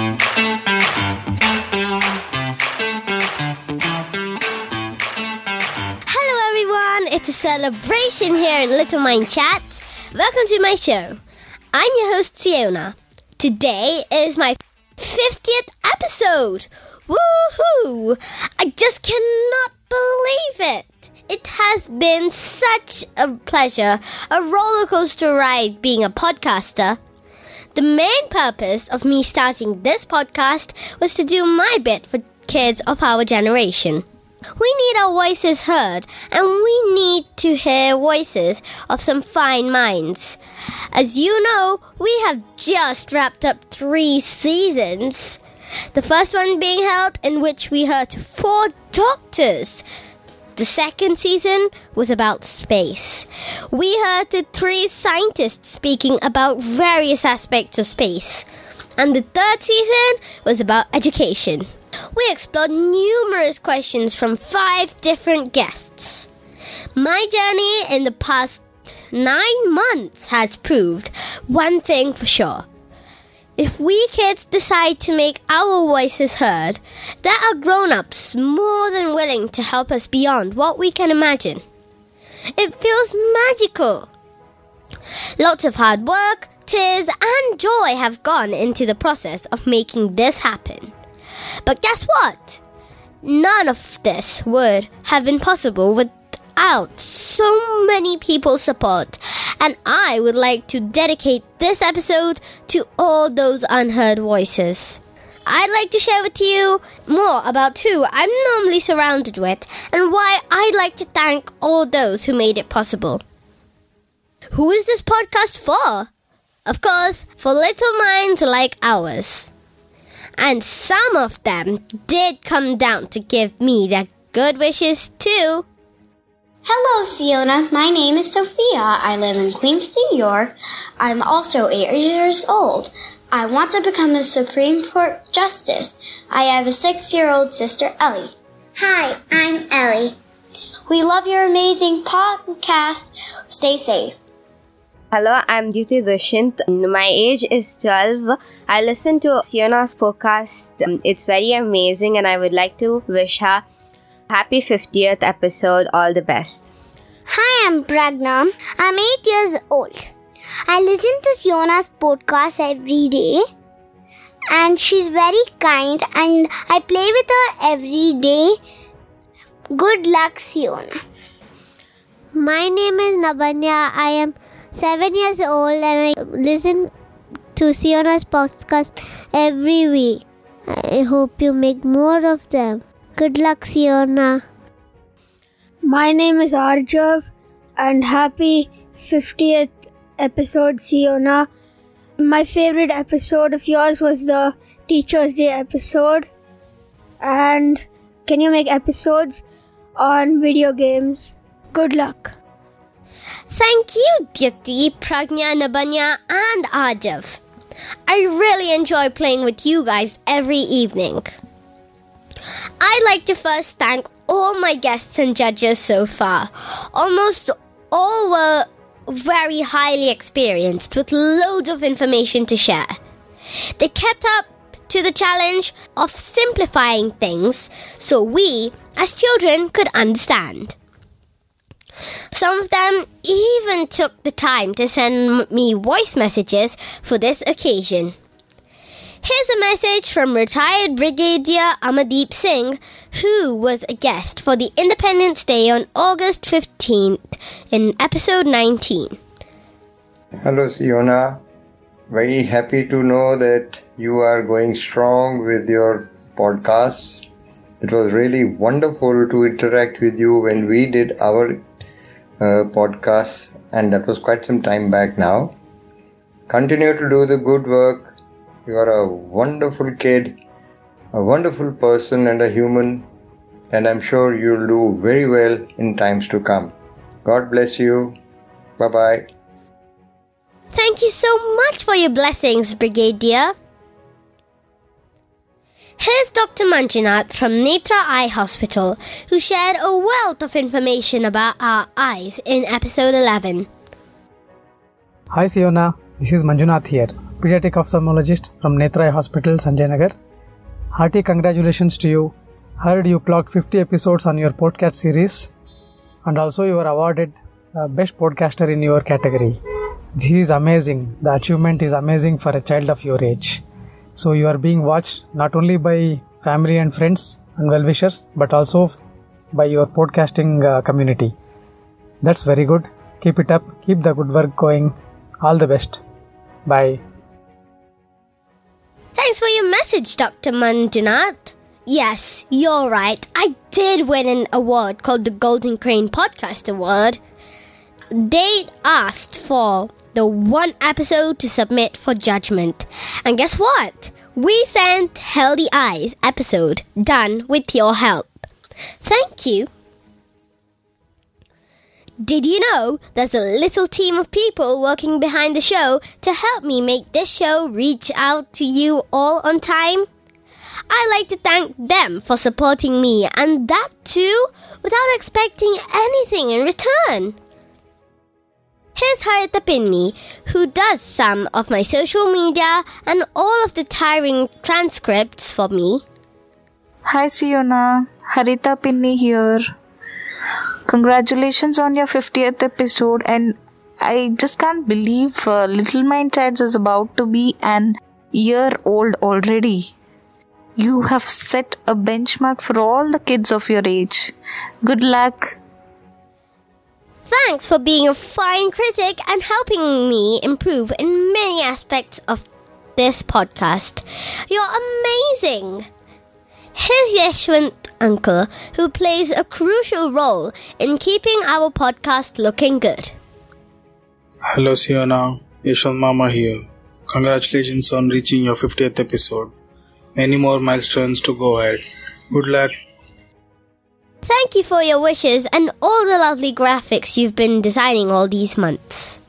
Hello, everyone. It's a celebration here in Little Mind Chats. Welcome to my show. I'm your host, Siona. Today is my 50th episode. Woohoo! I just cannot believe it. It has been such a pleasure, a roller coaster ride being a podcaster. The main purpose of me starting this podcast was to do my bit for kids of our generation. We need our voices heard, and we need to hear voices of some fine minds. As you know, we have just wrapped up three seasons. The first one being held in which we heard four doctors. The second season was about space. We heard the three scientists speaking about various aspects of space. And the third season was about education. We explored numerous questions from five different guests. My journey in the past nine months has proved one thing for sure. If we kids decide to make our voices heard, there are grown ups more than willing to help us beyond what we can imagine. It feels magical. Lots of hard work, tears, and joy have gone into the process of making this happen. But guess what? None of this would have been possible without so many people's support, and I would like to dedicate this episode to all those unheard voices. I'd like to share with you more about who I'm normally surrounded with and why I'd like to thank all those who made it possible. Who is this podcast for? Of course, for little minds like ours and some of them did come down to give me their good wishes too. Hello, Siona. My name is Sophia. I live in Queens, New York. I'm also eight years old. I want to become a Supreme Court Justice. I have a six year old sister, Ellie. Hi, I'm Ellie. We love your amazing podcast. Stay safe. Hello, I'm Duty Dushyant. My age is 12. I listen to Siona's podcast. It's very amazing, and I would like to wish her happy 50th episode. All the best. Hi, I'm Pragna. I'm 8 years old. I listen to Siona's podcast every day, and she's very kind, and I play with her every day. Good luck, Siona. My name is Nabanya. I am seven years old and I listen to Siona's podcast every week. I hope you make more of them. Good luck, Siona. My name is Arjav and happy 50th episode, Siona. My favorite episode of yours was the Teacher's Day episode. And can you make episodes on video games? Good luck. Thank you, Dyati, Pragna, Nabanya, and Arjav. I really enjoy playing with you guys every evening. I'd like to first thank all my guests and judges so far. Almost all were very highly experienced with loads of information to share. They kept up to the challenge of simplifying things so we, as children, could understand. Some of them even took the time to send me voice messages for this occasion. Here's a message from retired Brigadier Amardeep Singh, who was a guest for the Independence Day on August 15th in episode 19. Hello, Siona. Very happy to know that you are going strong with your podcasts. It was really wonderful to interact with you when we did our uh, podcast, and that was quite some time back now. Continue to do the good work. You are a wonderful kid, a wonderful person, and a human, and I'm sure you'll do very well in times to come. God bless you. Bye bye. Thank you so much for your blessings, Brigadier. Here's Dr. Manjunath from Netra Eye Hospital, who shared a wealth of information about our eyes in episode 11. Hi Siona, this is Manjunath here. Pediatric ophthalmologist from Netra Hospital, Sanjay Nagar. Hearty congratulations to you. Heard you clocked 50 episodes on your podcast series, and also you were awarded uh, Best Podcaster in your category. This is amazing. The achievement is amazing for a child of your age. So you are being watched not only by family and friends and well wishers, but also by your podcasting uh, community. That's very good. Keep it up. Keep the good work going. All the best. Bye. Thanks for your message, Dr. Manjunath. Yes, you're right. I did win an award called the Golden Crane Podcast Award. They asked for the one episode to submit for judgment. And guess what? We sent Healthy Eyes episode done with your help. Thank you. Did you know there's a little team of people working behind the show to help me make this show reach out to you all on time? I'd like to thank them for supporting me and that too without expecting anything in return. Here's Harita Pinni, who does some of my social media and all of the tiring transcripts for me. Hi Siona, Harita Pinni here. Congratulations on your 50th episode, and I just can't believe uh, Little Mind Chats is about to be an year old already. You have set a benchmark for all the kids of your age. Good luck. Thanks for being a fine critic and helping me improve in many aspects of this podcast. You're amazing. Here's Yeshwant Uncle, who plays a crucial role in keeping our podcast looking good. Hello, Siona. Yeshwant Mama here. Congratulations on reaching your 50th episode. Many more milestones to go ahead. Good luck. Thank you for your wishes and all the lovely graphics you've been designing all these months.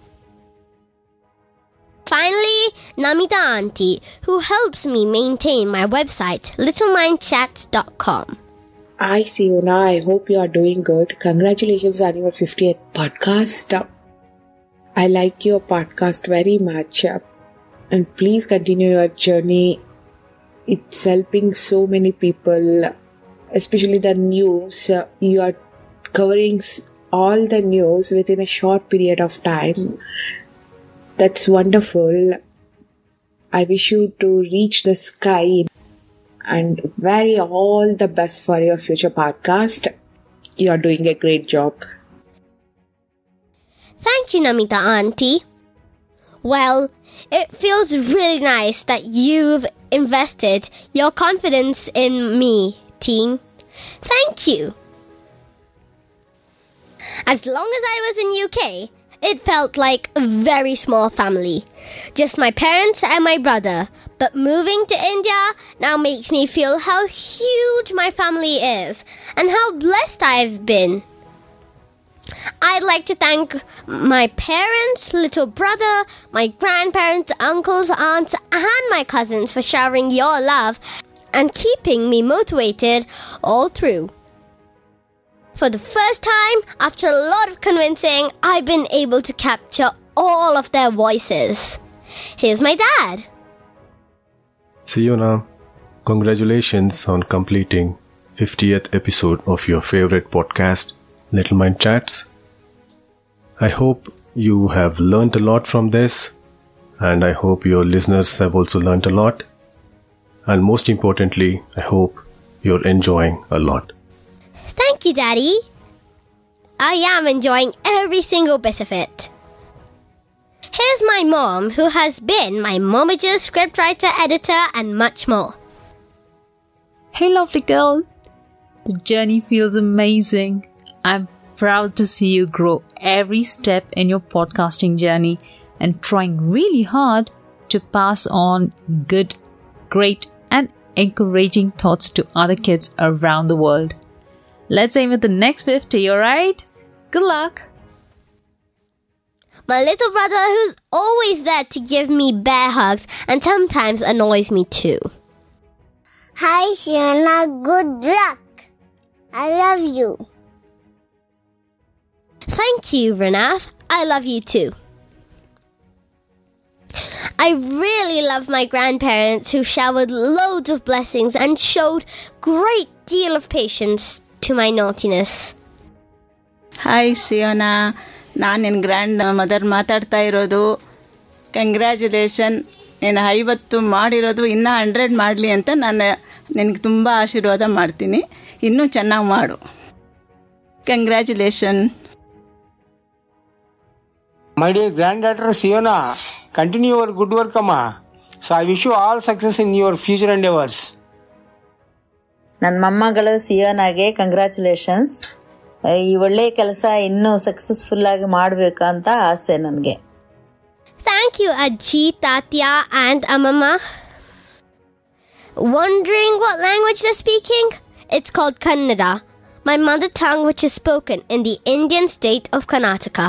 Finally, Namita Auntie, who helps me maintain my website, littlemindchats.com. I see una, I hope you are doing good. Congratulations on your 50th podcast. I like your podcast very much. And please continue your journey. It's helping so many people, especially the news. You are covering all the news within a short period of time. That's wonderful. I wish you to reach the sky and very all the best for your future podcast. You're doing a great job. Thank you, Namita Auntie. Well, it feels really nice that you've invested your confidence in me, team. Thank you. As long as I was in UK, it felt like a very small family. Just my parents and my brother. But moving to India now makes me feel how huge my family is and how blessed I've been. I'd like to thank my parents, little brother, my grandparents, uncles, aunts, and my cousins for showering your love and keeping me motivated all through. For the first time, after a lot of convincing, I've been able to capture all of their voices. Here's my dad. Siona, congratulations on completing 50th episode of your favorite podcast, Little Mind Chats. I hope you have learned a lot from this, and I hope your listeners have also learned a lot. And most importantly, I hope you're enjoying a lot. Thank you, Daddy. I am enjoying every single bit of it. Here's my mom, who has been my momager, scriptwriter, editor, and much more. Hey, lovely girl. The journey feels amazing. I'm proud to see you grow every step in your podcasting journey and trying really hard to pass on good, great, and encouraging thoughts to other kids around the world. Let's aim at the next 50, alright? Good luck! My little brother, who's always there to give me bear hugs and sometimes annoys me too. Hi, Sienna. Good luck. I love you. Thank you, Renaf. I love you too. I really love my grandparents who showered loads of blessings and showed great deal of patience to my naughtiness. Hi Siona ನಾನು ನಿನ್ನ grand mother ಮಾತಾಡ್ತಾ ಇರೋದು. Congratulation ನೀನು ಐವತ್ತು ಮಾಡಿರೋದು ಇನ್ನೂ hundred ಮಾಡಲಿ ಅಂತ ನಾನು ನಿನಗೆ ತುಂಬ ಆಶೀರ್ವಾದ ಮಾಡ್ತೀನಿ. ಇನ್ನೂ ಚೆನ್ನಾಗಿ ಮಾಡು. Congratulation my dear granddaughter Siona continue your good work ಅಮ್ಮ so I wish you all success in your future endeavours ನನ್ನ ಮೊಮ್ಮಗಳು ಸಿಯೋನಾಗೆ ಕಂಗ್ರ್ಯಾಚುಲೇಷನ್ಸ್ ಈ ಒಳ್ಳೆಯ ಕೆಲಸ ಇನ್ನೂ ಸಕ್ಸಸ್ಫುಲ್ ಆಗಿ ಮಾಡಬೇಕು ಅಂತ ಆಸೆ ನನಗೆ Thank you, Aji, Tatya, and Amama. Wondering what language they're speaking? It's called Kannada, my mother tongue, which is spoken in the Indian state of Karnataka.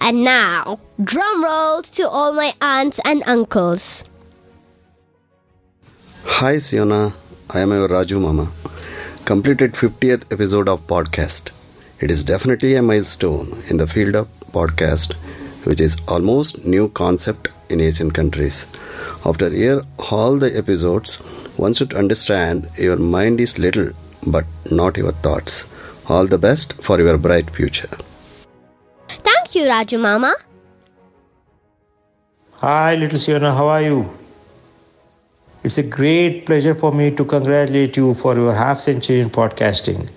And now, drum rolls to all my aunts and uncles. Hi Siona, I am your Raju Mama. Completed 50th episode of podcast. It is definitely a milestone in the field of podcast, which is almost new concept in Asian countries. After hear all the episodes, one should understand your mind is little but not your thoughts. All the best for your bright future. Thank you, Raju Mama. Hi, little Siona, how are you? It's a great pleasure for me to congratulate you for your half century in podcasting.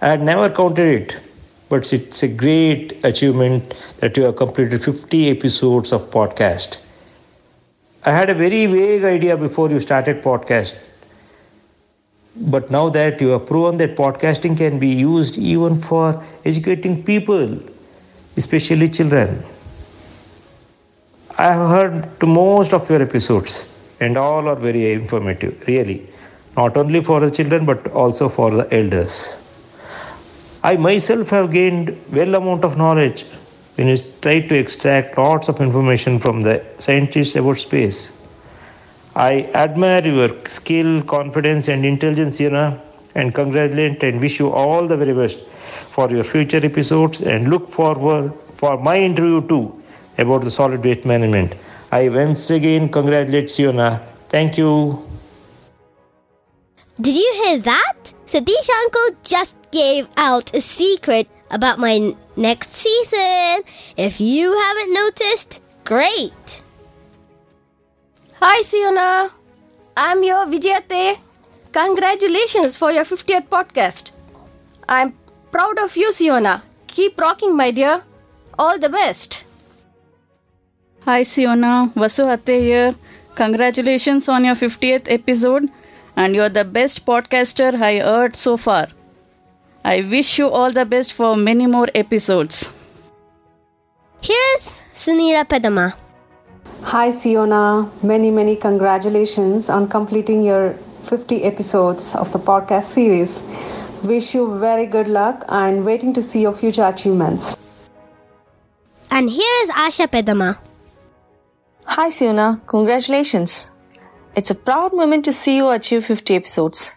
I had never counted it, but it's a great achievement that you have completed 50 episodes of podcast. I had a very vague idea before you started podcast. But now that you have proven that podcasting can be used even for educating people, especially children. I have heard most of your episodes and all are very informative, really. Not only for the children but also for the elders. I myself have gained well amount of knowledge when you try to extract lots of information from the scientists about space. I admire your skill, confidence, and intelligence, Yana, and congratulate and wish you all the very best for your future episodes and look forward for my interview too about the solid waste management. I once again congratulate Siona. Thank you. Did you hear that? Satish uncle just gave out a secret about my n- next season. If you haven't noticed, great. Hi, Siona. I'm your Vijayate. Congratulations for your 50th podcast. I'm proud of you, Siona. Keep rocking, my dear. All the best. Hi Siona, Vasu Hatte here. Congratulations on your 50th episode and you're the best podcaster I heard so far. I wish you all the best for many more episodes. Here's Sunila Pedama. Hi, Siona. Many, many congratulations on completing your 50 episodes of the podcast series. Wish you very good luck and waiting to see your future achievements. And here is Asha Pedama. Hi, Siona. Congratulations. It's a proud moment to see you achieve 50 episodes.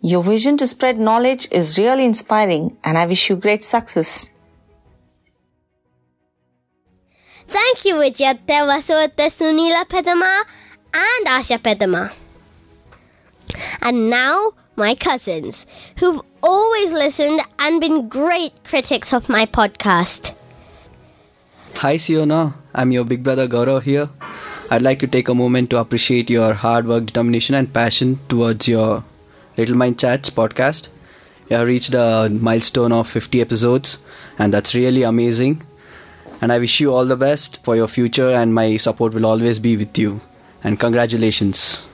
Your vision to spread knowledge is really inspiring, and I wish you great success. Thank you, Vijayate, Vaswata, Sunila Pedama, and Asha Pedama. And now, my cousins, who've always listened and been great critics of my podcast. Hi Siona, I'm your big brother Gaurav here. I'd like to take a moment to appreciate your hard work, determination, and passion towards your Little Mind Chats podcast. You have reached a milestone of 50 episodes, and that's really amazing. And I wish you all the best for your future, and my support will always be with you. And congratulations.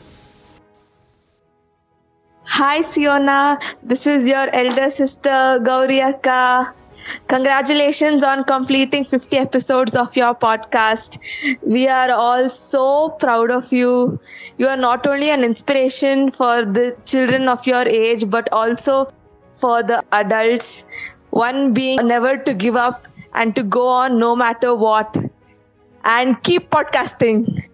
Hi Siona, this is your elder sister Gauri Akka. Congratulations on completing 50 episodes of your podcast. We are all so proud of you. You are not only an inspiration for the children of your age, but also for the adults. One being never to give up and to go on no matter what. And keep podcasting.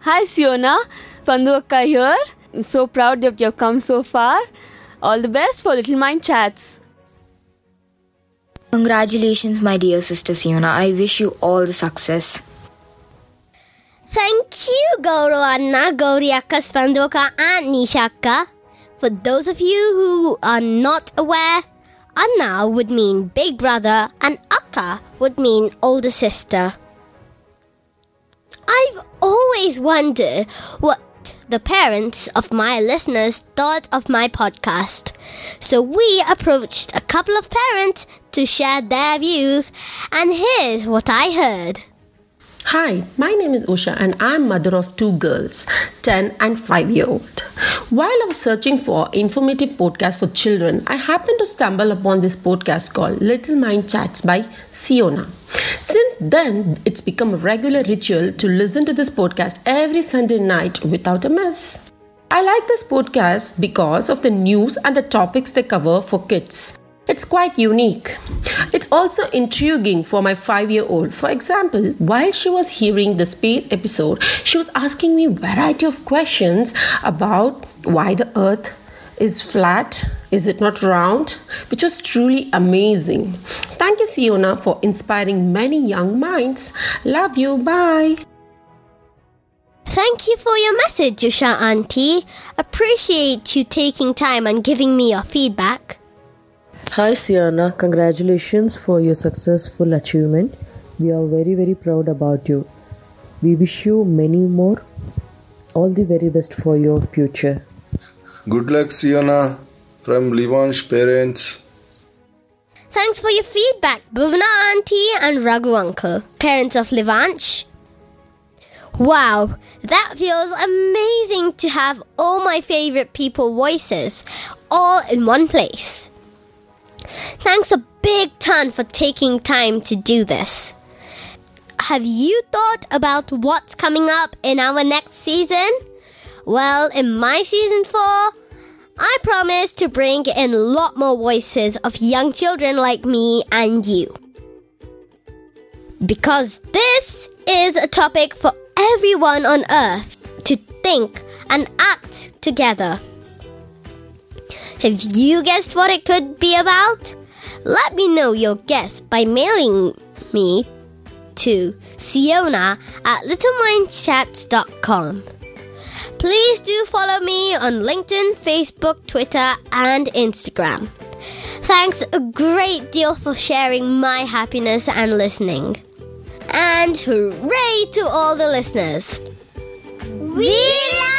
Hi Siona, Pandu Akka here. I'm so proud that you've come so far. All the best for Little Mind Chats. Congratulations, my dear sister Siona. I wish you all the success. Thank you, Gaurav Anna, Gauriaka, Spandoka, and Nishaka. For those of you who are not aware, Anna would mean big brother and Akka would mean older sister. I've always wondered what the parents of my listeners thought of my podcast. So we approached a couple of parents to share their views, and here's what I heard. Hi, my name is Usha and I'm mother of two girls, 10 and 5 year old. While I was searching for informative podcasts for children, I happened to stumble upon this podcast called Little Mind Chats by Siona. Since then, it's become a regular ritual to listen to this podcast every Sunday night without a miss. I like this podcast because of the news and the topics they cover for kids. It's quite unique. It's also intriguing for my five year old. For example, while she was hearing the space episode, she was asking me variety of questions about why the earth is flat, is it not round, which was truly amazing. Thank you, Siona, for inspiring many young minds. Love you. Bye. Thank you for your message, Usha Auntie. Appreciate you taking time and giving me your feedback. Hi Sienna, congratulations for your successful achievement. We are very very proud about you. We wish you many more. All the very best for your future. Good luck, Siona, from Livan's parents. Thanks for your feedback, Bhuvana Auntie and Raghu Uncle, parents of Livanch. Wow, that feels amazing to have all my favorite people voices all in one place. Thanks a big ton for taking time to do this. Have you thought about what's coming up in our next season? Well, in my season 4, I promise to bring in a lot more voices of young children like me and you. Because this is a topic for everyone on earth to think and act together. Have you guessed what it could be about? Let me know your guess by mailing me to Siona at littlemindchats.com. Please do follow me on LinkedIn, Facebook, Twitter, and Instagram. Thanks a great deal for sharing my happiness and listening. And hooray to all the listeners! We love